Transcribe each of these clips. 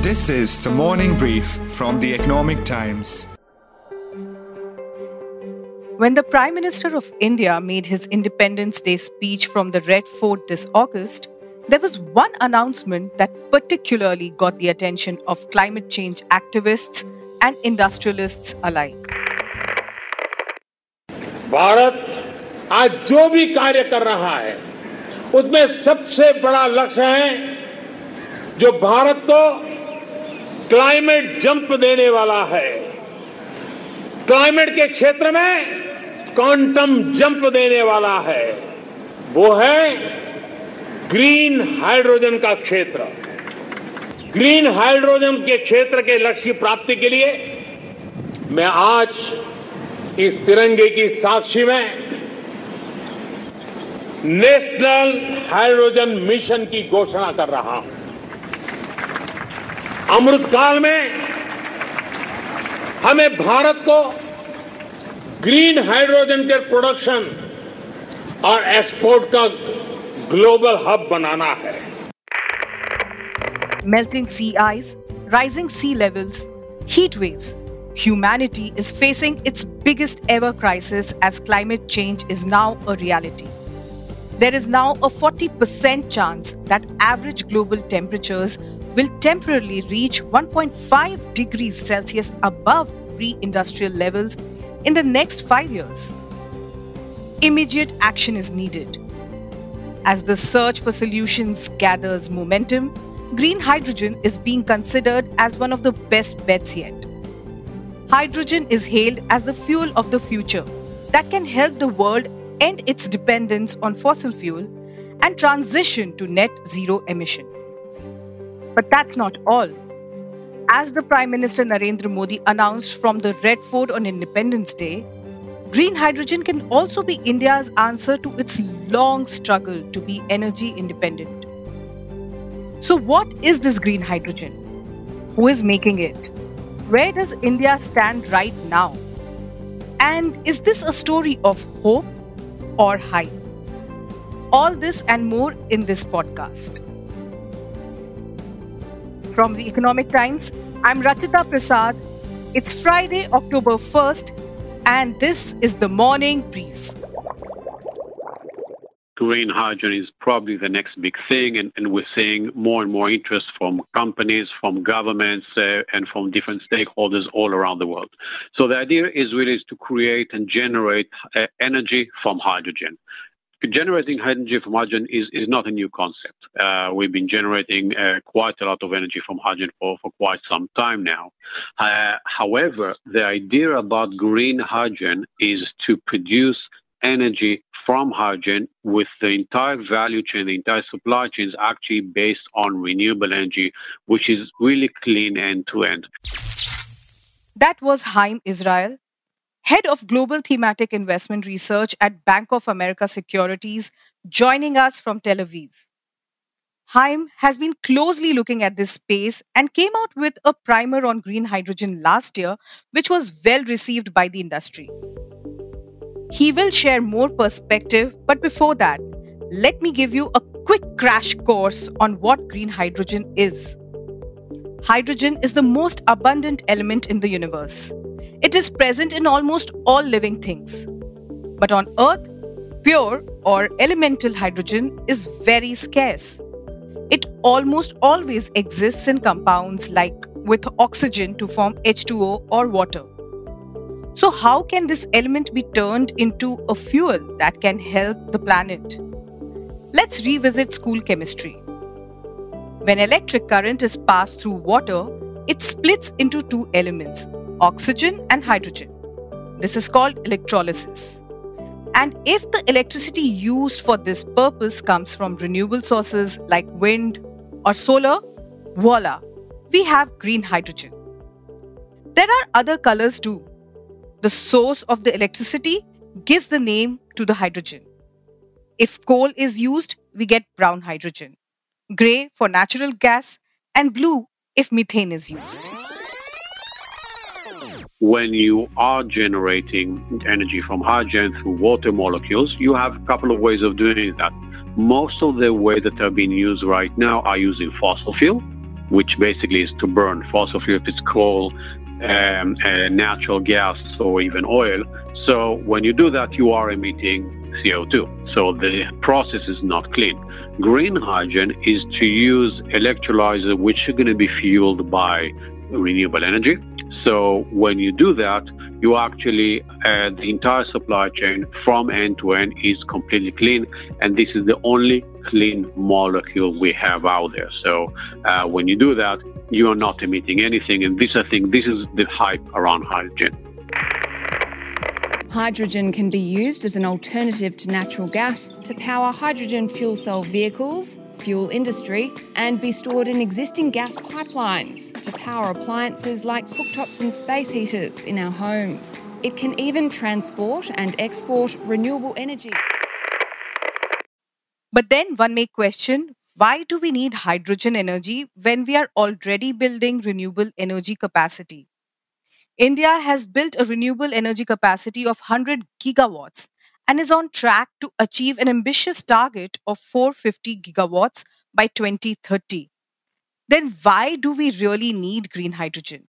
This is the morning brief from the Economic Times. When the Prime Minister of India made his Independence Day speech from the Red Fort this August, there was one announcement that particularly got the attention of climate change activists and industrialists alike. Bharat आज जो भी कार्य कर रहा है उसमें सबसे बड़ा लक्ष्य है जो भारत को क्लाइमेट जंप देने वाला है। क्लाइमेट के क्षेत्र में क्वांटम जंप देने वाला है। वो है ग्रीन हाइड्रोजन का क्षेत्र। ग्रीन हाइड्रोजन के क्षेत्र के लक्ष्य की प्राप्ति के लिए मैं आज इस तिरंगे की साक्षी में नेशनल हाइड्रोजन मिशन की घोषणा कर रहा हूँ। अमृत काल में हमें भारत को ग्रीन हाइड्रोजन के प्रोडक्शन और एक्सपोर्ट का ग्लोबल हब बनाना है। Melting sea ice rising sea levels heat waves humanity is facing its biggest ever crisis as climate change is now a reality There is now a 40% chance that average global temperatures will temporarily reach 1.5 degrees Celsius above pre industrial levels in the next five years. Immediate action is needed. As the search for solutions gathers momentum, green hydrogen is being considered as one of the best bets yet. Hydrogen is hailed as the fuel of the future that can help the world end its dependence on fossil fuel and transition to net zero emission. But that's not all. As the Prime Minister Narendra Modi announced from the Red Fort on Independence Day, green hydrogen can also be India's answer to its long struggle to be energy independent. So, what is this green hydrogen? Who is making it? Where does India stand right now? And is this a story of hope or hype? All this and more in this podcast. From the Economic Times, I'm Rachita Prasad. It's Friday, October 1st, and this is the morning brief green hydrogen is probably the next big thing, and, and we're seeing more and more interest from companies, from governments, uh, and from different stakeholders all around the world. So the idea is really is to create and generate uh, energy from hydrogen. Generating energy from hydrogen is, is not a new concept. Uh, we've been generating uh, quite a lot of energy from hydrogen for, for quite some time now. Uh, however, the idea about green hydrogen is to produce energy from hydrogen with the entire value chain, the entire supply chain is actually based on renewable energy, which is really clean end to end. That was Haim Israel, head of global thematic investment research at Bank of America Securities, joining us from Tel Aviv. Haim has been closely looking at this space and came out with a primer on green hydrogen last year, which was well received by the industry. He will share more perspective, but before that, let me give you a quick crash course on what green hydrogen is. Hydrogen is the most abundant element in the universe. It is present in almost all living things. But on Earth, pure or elemental hydrogen is very scarce. It almost always exists in compounds like with oxygen to form H2O or water. So, how can this element be turned into a fuel that can help the planet? Let's revisit school chemistry. When electric current is passed through water, it splits into two elements oxygen and hydrogen. This is called electrolysis. And if the electricity used for this purpose comes from renewable sources like wind or solar, voila, we have green hydrogen. There are other colors too the source of the electricity gives the name to the hydrogen. If coal is used, we get brown hydrogen, gray for natural gas, and blue if methane is used. When you are generating energy from hydrogen through water molecules, you have a couple of ways of doing that. Most of the way that are being used right now are using fossil fuel, which basically is to burn fossil fuel, fuels, it's coal, um, uh, natural gas, or even oil. So when you do that, you are emitting CO2. So the process is not clean. Green hydrogen is to use electrolyzers which are going to be fueled by renewable energy. So when you do that, you actually uh, the entire supply chain from end to end is completely clean, and this is the only clean molecule we have out there. So uh, when you do that, you are not emitting anything, and this I think this is the hype around hydrogen. Hydrogen can be used as an alternative to natural gas to power hydrogen fuel cell vehicles, fuel industry, and be stored in existing gas pipelines to power appliances like cooktops and space heaters in our homes. It can even transport and export renewable energy. But then one may question why do we need hydrogen energy when we are already building renewable energy capacity? India has built a renewable energy capacity of 100 gigawatts and is on track to achieve an ambitious target of 450 gigawatts by 2030. Then why do we really need green hydrogen?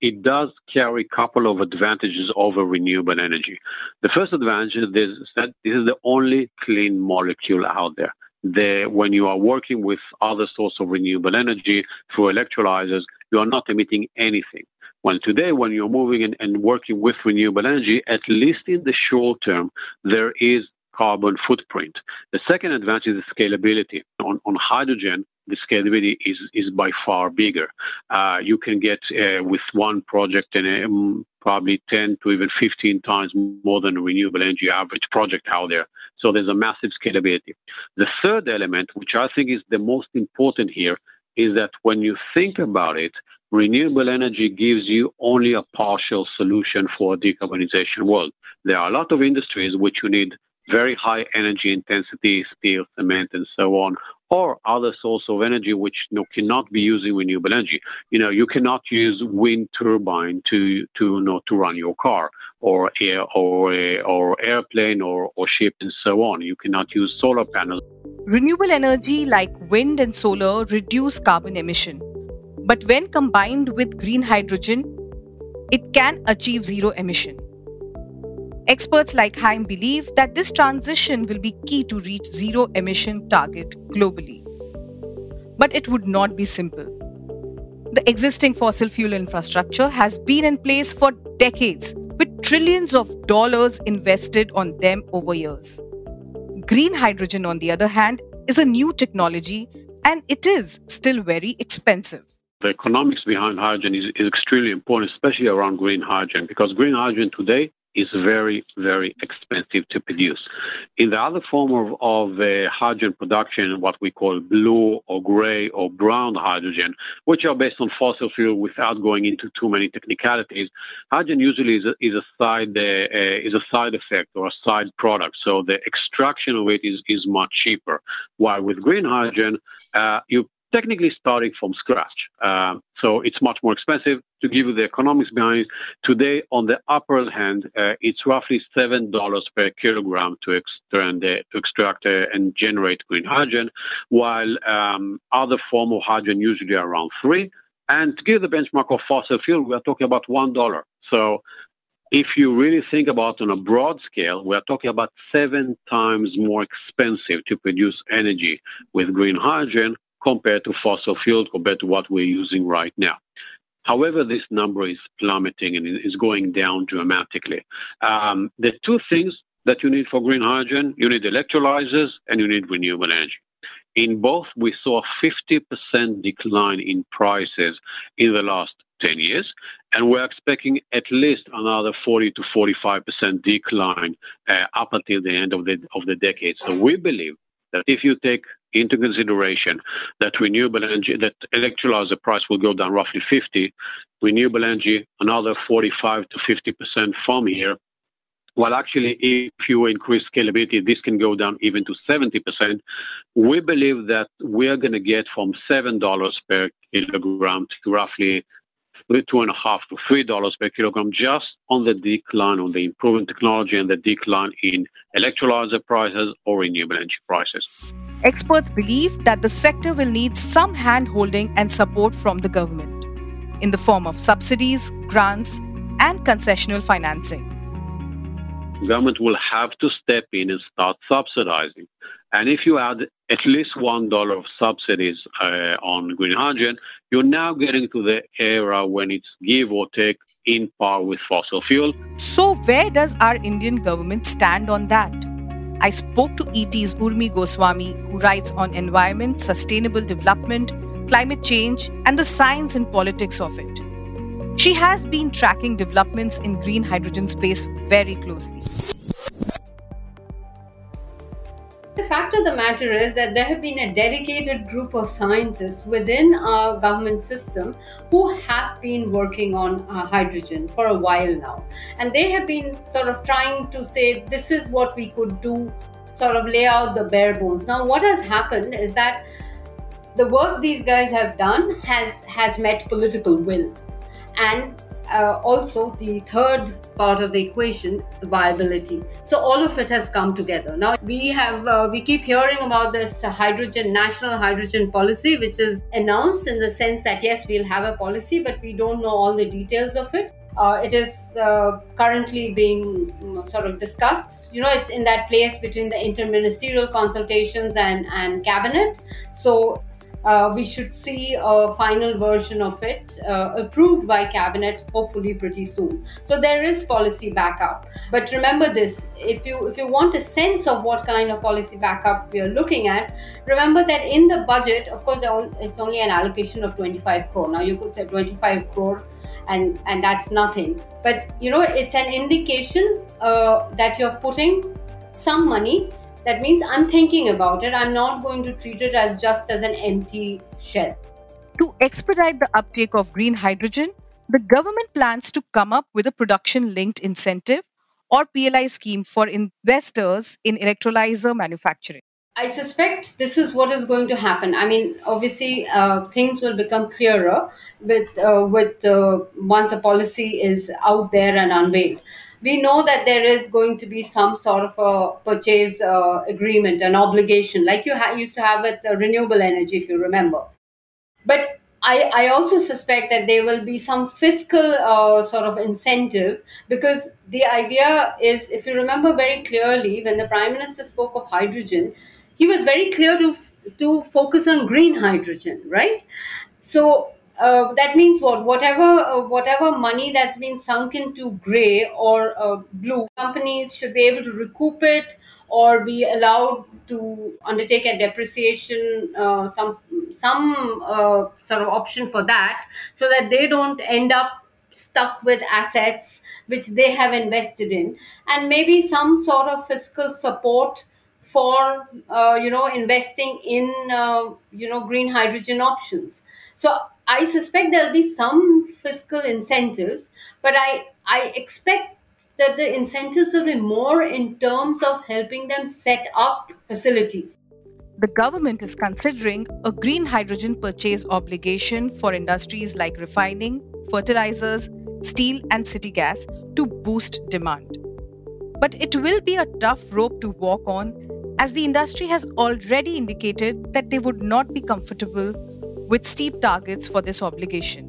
It does carry a couple of advantages over renewable energy. The first advantage is that this is the only clean molecule out there. The, when you are working with other sources of renewable energy through electrolyzers, you are not emitting anything. Well, today, when you're moving and, and working with renewable energy, at least in the short term, there is carbon footprint. The second advantage is scalability. On, on hydrogen, the scalability is, is by far bigger. Uh, you can get uh, with one project and um, probably 10 to even 15 times more than a renewable energy average project out there. So there's a massive scalability. The third element, which I think is the most important here, is that when you think about it, renewable energy gives you only a partial solution for a decarbonization world. There are a lot of industries which you need very high energy intensity, steel, cement, and so on, or other source of energy which you know, cannot be using renewable energy. You know, you cannot use wind turbine to to you know, to run your car, or air or or airplane or or ship and so on. You cannot use solar panels. Renewable energy like wind and solar reduce carbon emission but when combined with green hydrogen, it can achieve zero emission. Experts like Haim believe that this transition will be key to reach zero emission target globally. But it would not be simple. The existing fossil fuel infrastructure has been in place for decades with trillions of dollars invested on them over years. Green hydrogen, on the other hand, is a new technology and it is still very expensive the economics behind hydrogen is, is extremely important, especially around green hydrogen, because green hydrogen today is very, very expensive to produce. In the other form of, of uh, hydrogen production, what we call blue or gray or brown hydrogen, which are based on fossil fuel without going into too many technicalities, hydrogen usually is a, is a side uh, uh, is a side effect or a side product. So the extraction of it is, is much cheaper. While with green hydrogen, uh, you technically starting from scratch. Uh, so it's much more expensive. To give you the economics behind today on the upper hand, uh, it's roughly seven dollars per kilogram to extract, to extract uh, and generate green hydrogen, while um, other form of hydrogen usually around three. And to give the benchmark of fossil fuel, we are talking about one dollar. So if you really think about on a broad scale, we are talking about seven times more expensive to produce energy with green hydrogen compared to fossil fuels, compared to what we're using right now. However, this number is plummeting and is going down dramatically. Um, the two things that you need for green hydrogen you need electrolyzers and you need renewable energy. In both, we saw a 50% decline in prices in the last 10 years, and we're expecting at least another 40 to 45% decline uh, up until the end of the, of the decade. So we believe that if you take into consideration that renewable energy, that electrolyzer price will go down roughly 50, renewable energy another 45 to 50 percent from here. Well, actually, if you increase scalability, this can go down even to 70%. We believe that we're going to get from $7 per kilogram to roughly two and a half to three dollars per kilogram just on the decline on the improving technology and the decline in electrolyzer prices or renewable energy prices. Experts believe that the sector will need some hand holding and support from the government in the form of subsidies, grants, and concessional financing. Government will have to step in and start subsidizing. And if you add at least one dollar of subsidies uh, on green hydrogen, you're now getting to the era when it's give or take in par with fossil fuel. So, where does our Indian government stand on that? I spoke to ET's Urmi Goswami, who writes on environment, sustainable development, climate change, and the science and politics of it. She has been tracking developments in green hydrogen space very closely. The fact of the matter is that there have been a dedicated group of scientists within our government system who have been working on uh, hydrogen for a while now. And they have been sort of trying to say, this is what we could do, sort of lay out the bare bones. Now, what has happened is that the work these guys have done has, has met political will. And uh, also the third part of the equation viability so all of it has come together now we have uh, we keep hearing about this hydrogen national hydrogen policy which is announced in the sense that yes we'll have a policy but we don't know all the details of it uh, it is uh, currently being mm, sort of discussed. You know, it's in that place between the interministerial consultations and, and cabinet. So uh, we should see a final version of it uh, approved by cabinet hopefully pretty soon. So there is policy backup. But remember this if you if you want a sense of what kind of policy backup we are looking at remember that in the budget of course it's only an allocation of 25 crore. Now you could say 25 crore and and that's nothing. But you know it's an indication uh, that you're putting some money that means I'm thinking about it. I'm not going to treat it as just as an empty shell. To expedite the uptake of green hydrogen, the government plans to come up with a production linked incentive or PLI scheme for investors in electrolyzer manufacturing. I suspect this is what is going to happen. I mean, obviously, uh, things will become clearer with uh, with uh, once a policy is out there and unveiled we know that there is going to be some sort of a purchase uh, agreement, an obligation, like you ha- used to have with uh, renewable energy, if you remember. But I, I also suspect that there will be some fiscal uh, sort of incentive because the idea is, if you remember very clearly, when the Prime Minister spoke of hydrogen, he was very clear to, to focus on green hydrogen, right? So uh, that means what? Whatever uh, whatever money that's been sunk into gray or uh, blue companies should be able to recoup it or be allowed to undertake a depreciation uh, some some uh, sort of option for that so that they don't end up stuck with assets which they have invested in. And maybe some sort of fiscal support for uh, you know investing in you know green hydrogen options. So I suspect there'll be some fiscal incentives, but I, I expect that the incentives will be more in terms of helping them set up facilities. The government is considering a green hydrogen purchase obligation for industries like refining, fertilizers, steel, and city gas to boost demand. But it will be a tough rope to walk on as the industry has already indicated that they would not be comfortable with steep targets for this obligation.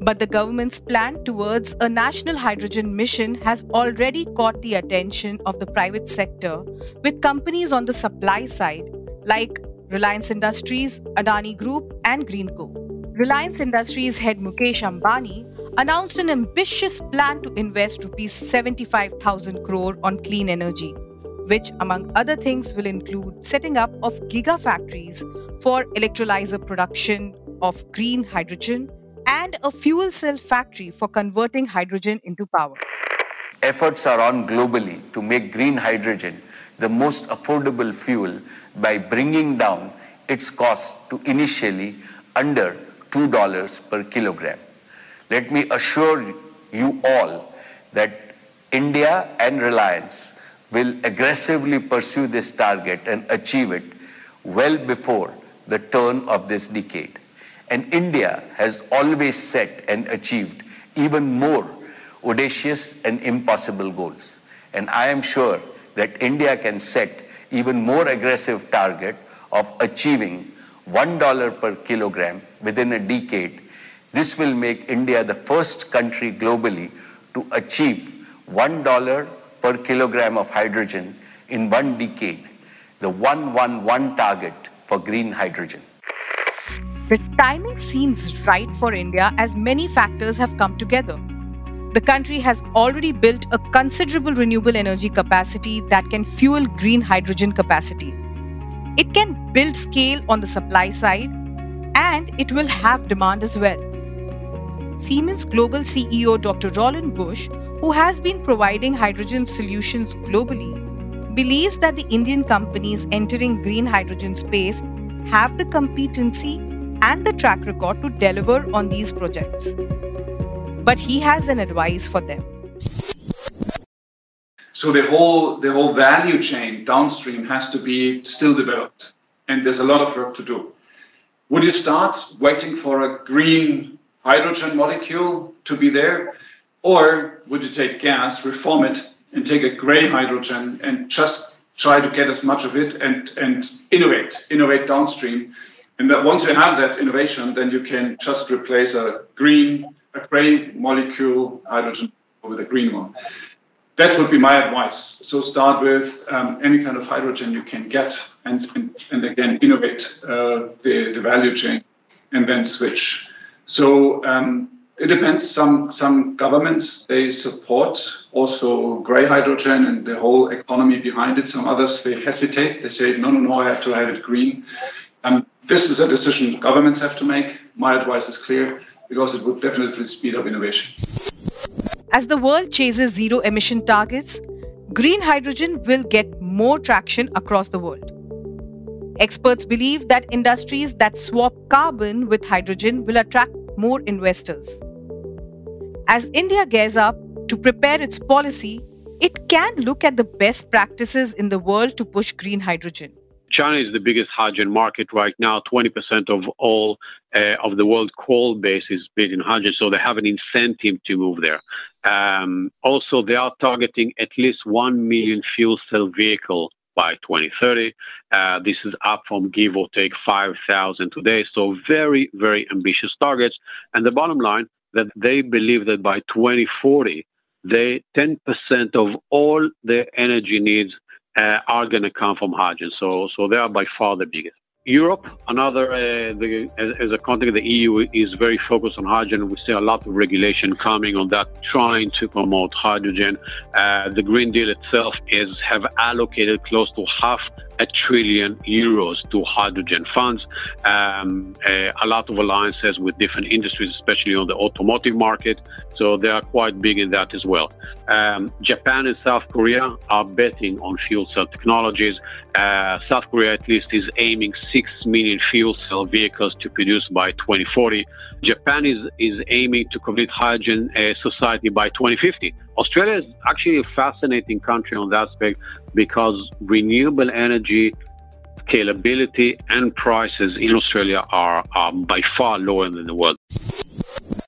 But the government's plan towards a national hydrogen mission has already caught the attention of the private sector, with companies on the supply side like Reliance Industries, Adani Group, and Greenko. Reliance Industries head Mukesh Ambani announced an ambitious plan to invest rupees 75,000 crore on clean energy, which among other things will include setting up of gigafactories for electrolyzer production of green hydrogen and a fuel cell factory for converting hydrogen into power. Efforts are on globally to make green hydrogen the most affordable fuel by bringing down its cost to initially under $2 per kilogram. Let me assure you all that India and Reliance will aggressively pursue this target and achieve it well before the turn of this decade. And India has always set and achieved even more audacious and impossible goals. And I am sure that India can set even more aggressive target of achieving $1 per kilogram within a decade, this will make India the first country globally to achieve $1 per kilogram of hydrogen in one decade, the 111 target for green hydrogen. The timing seems right for India as many factors have come together. The country has already built a considerable renewable energy capacity that can fuel green hydrogen capacity. It can build scale on the supply side and it will have demand as well. Siemens Global CEO Dr. Roland Busch, who has been providing hydrogen solutions globally, believes that the Indian companies entering green hydrogen space have the competency and the track record to deliver on these projects. But he has an advice for them. So the whole the whole value chain downstream has to be still developed, and there's a lot of work to do. Would you start waiting for a green hydrogen molecule to be there, or would you take gas, reform it, and take a gray hydrogen and just try to get as much of it and and innovate, innovate downstream, and that once you have that innovation, then you can just replace a green, a gray molecule hydrogen with a green one that would be my advice. So start with um, any kind of hydrogen you can get, and and, and again innovate uh, the the value chain, and then switch. So um, it depends. Some some governments they support also grey hydrogen and the whole economy behind it. Some others they hesitate. They say no no no I have to have it green. Um, this is a decision governments have to make. My advice is clear because it would definitely speed up innovation. As the world chases zero emission targets, green hydrogen will get more traction across the world. Experts believe that industries that swap carbon with hydrogen will attract more investors. As India gears up to prepare its policy, it can look at the best practices in the world to push green hydrogen. China is the biggest hydrogen market right now. 20% of all uh, of the world coal base is built in hydrogen, so they have an incentive to move there. Um, also, they are targeting at least 1 million fuel cell vehicle by 2030. Uh, this is up from give or take 5,000 today. So very, very ambitious targets. And the bottom line that they believe that by 2040, they 10% of all their energy needs uh, are going to come from hydrogen. So, so they are by far the biggest. Europe, another uh, the, as, as, a country, the EU is very focused on hydrogen. We see a lot of regulation coming on that, trying to promote hydrogen. Uh, the Green Deal itself is have allocated close to half a trillion euros to hydrogen funds. Um, uh, a lot of alliances with different industries, especially on the automotive market. So they are quite big in that as well. Um, Japan and South Korea are betting on fuel cell technologies. Uh, South Korea, at least, is aiming 6 million fuel cell vehicles to produce by 2040. Japan is, is aiming to complete hydrogen uh, society by 2050. Australia is actually a fascinating country on that aspect because renewable energy scalability and prices in Australia are, by far lower than the world.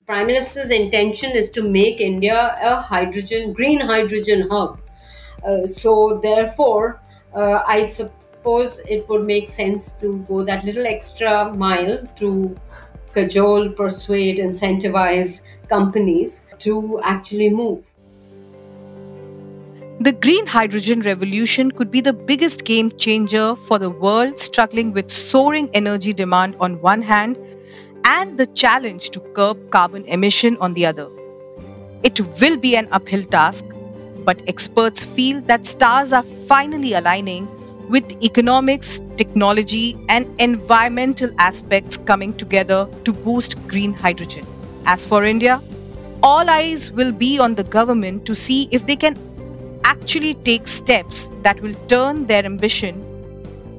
Prime Minister's intention is to make India a hydrogen, green hydrogen hub. Uh, so, therefore, uh, I suppose it would make sense to go that little extra mile to cajole, persuade, incentivize companies to actually move. The green hydrogen revolution could be the biggest game changer for the world struggling with soaring energy demand on one hand and the challenge to curb carbon emission on the other. It will be an uphill task, but experts feel that stars are finally aligning with economics, technology, and environmental aspects coming together to boost green hydrogen. As for India, all eyes will be on the government to see if they can actually take steps that will turn their ambition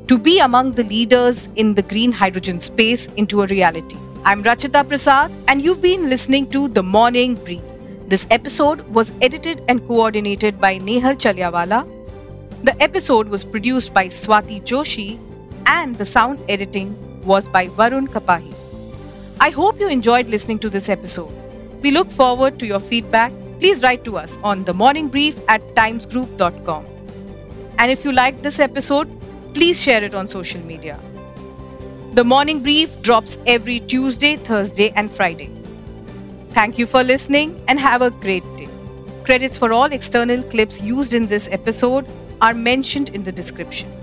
to be among the leaders in the green hydrogen space into a reality. I'm Rachita Prasad, and you've been listening to The Morning Brief. This episode was edited and coordinated by Nehal Chaliawala. The episode was produced by Swati Joshi, and the sound editing was by Varun Kapahi. I hope you enjoyed listening to this episode. We look forward to your feedback please write to us on the morning brief at timesgroup.com. And if you liked this episode, please share it on social media. The morning brief drops every Tuesday, Thursday, and Friday. Thank you for listening and have a great day. Credits for all external clips used in this episode are mentioned in the description.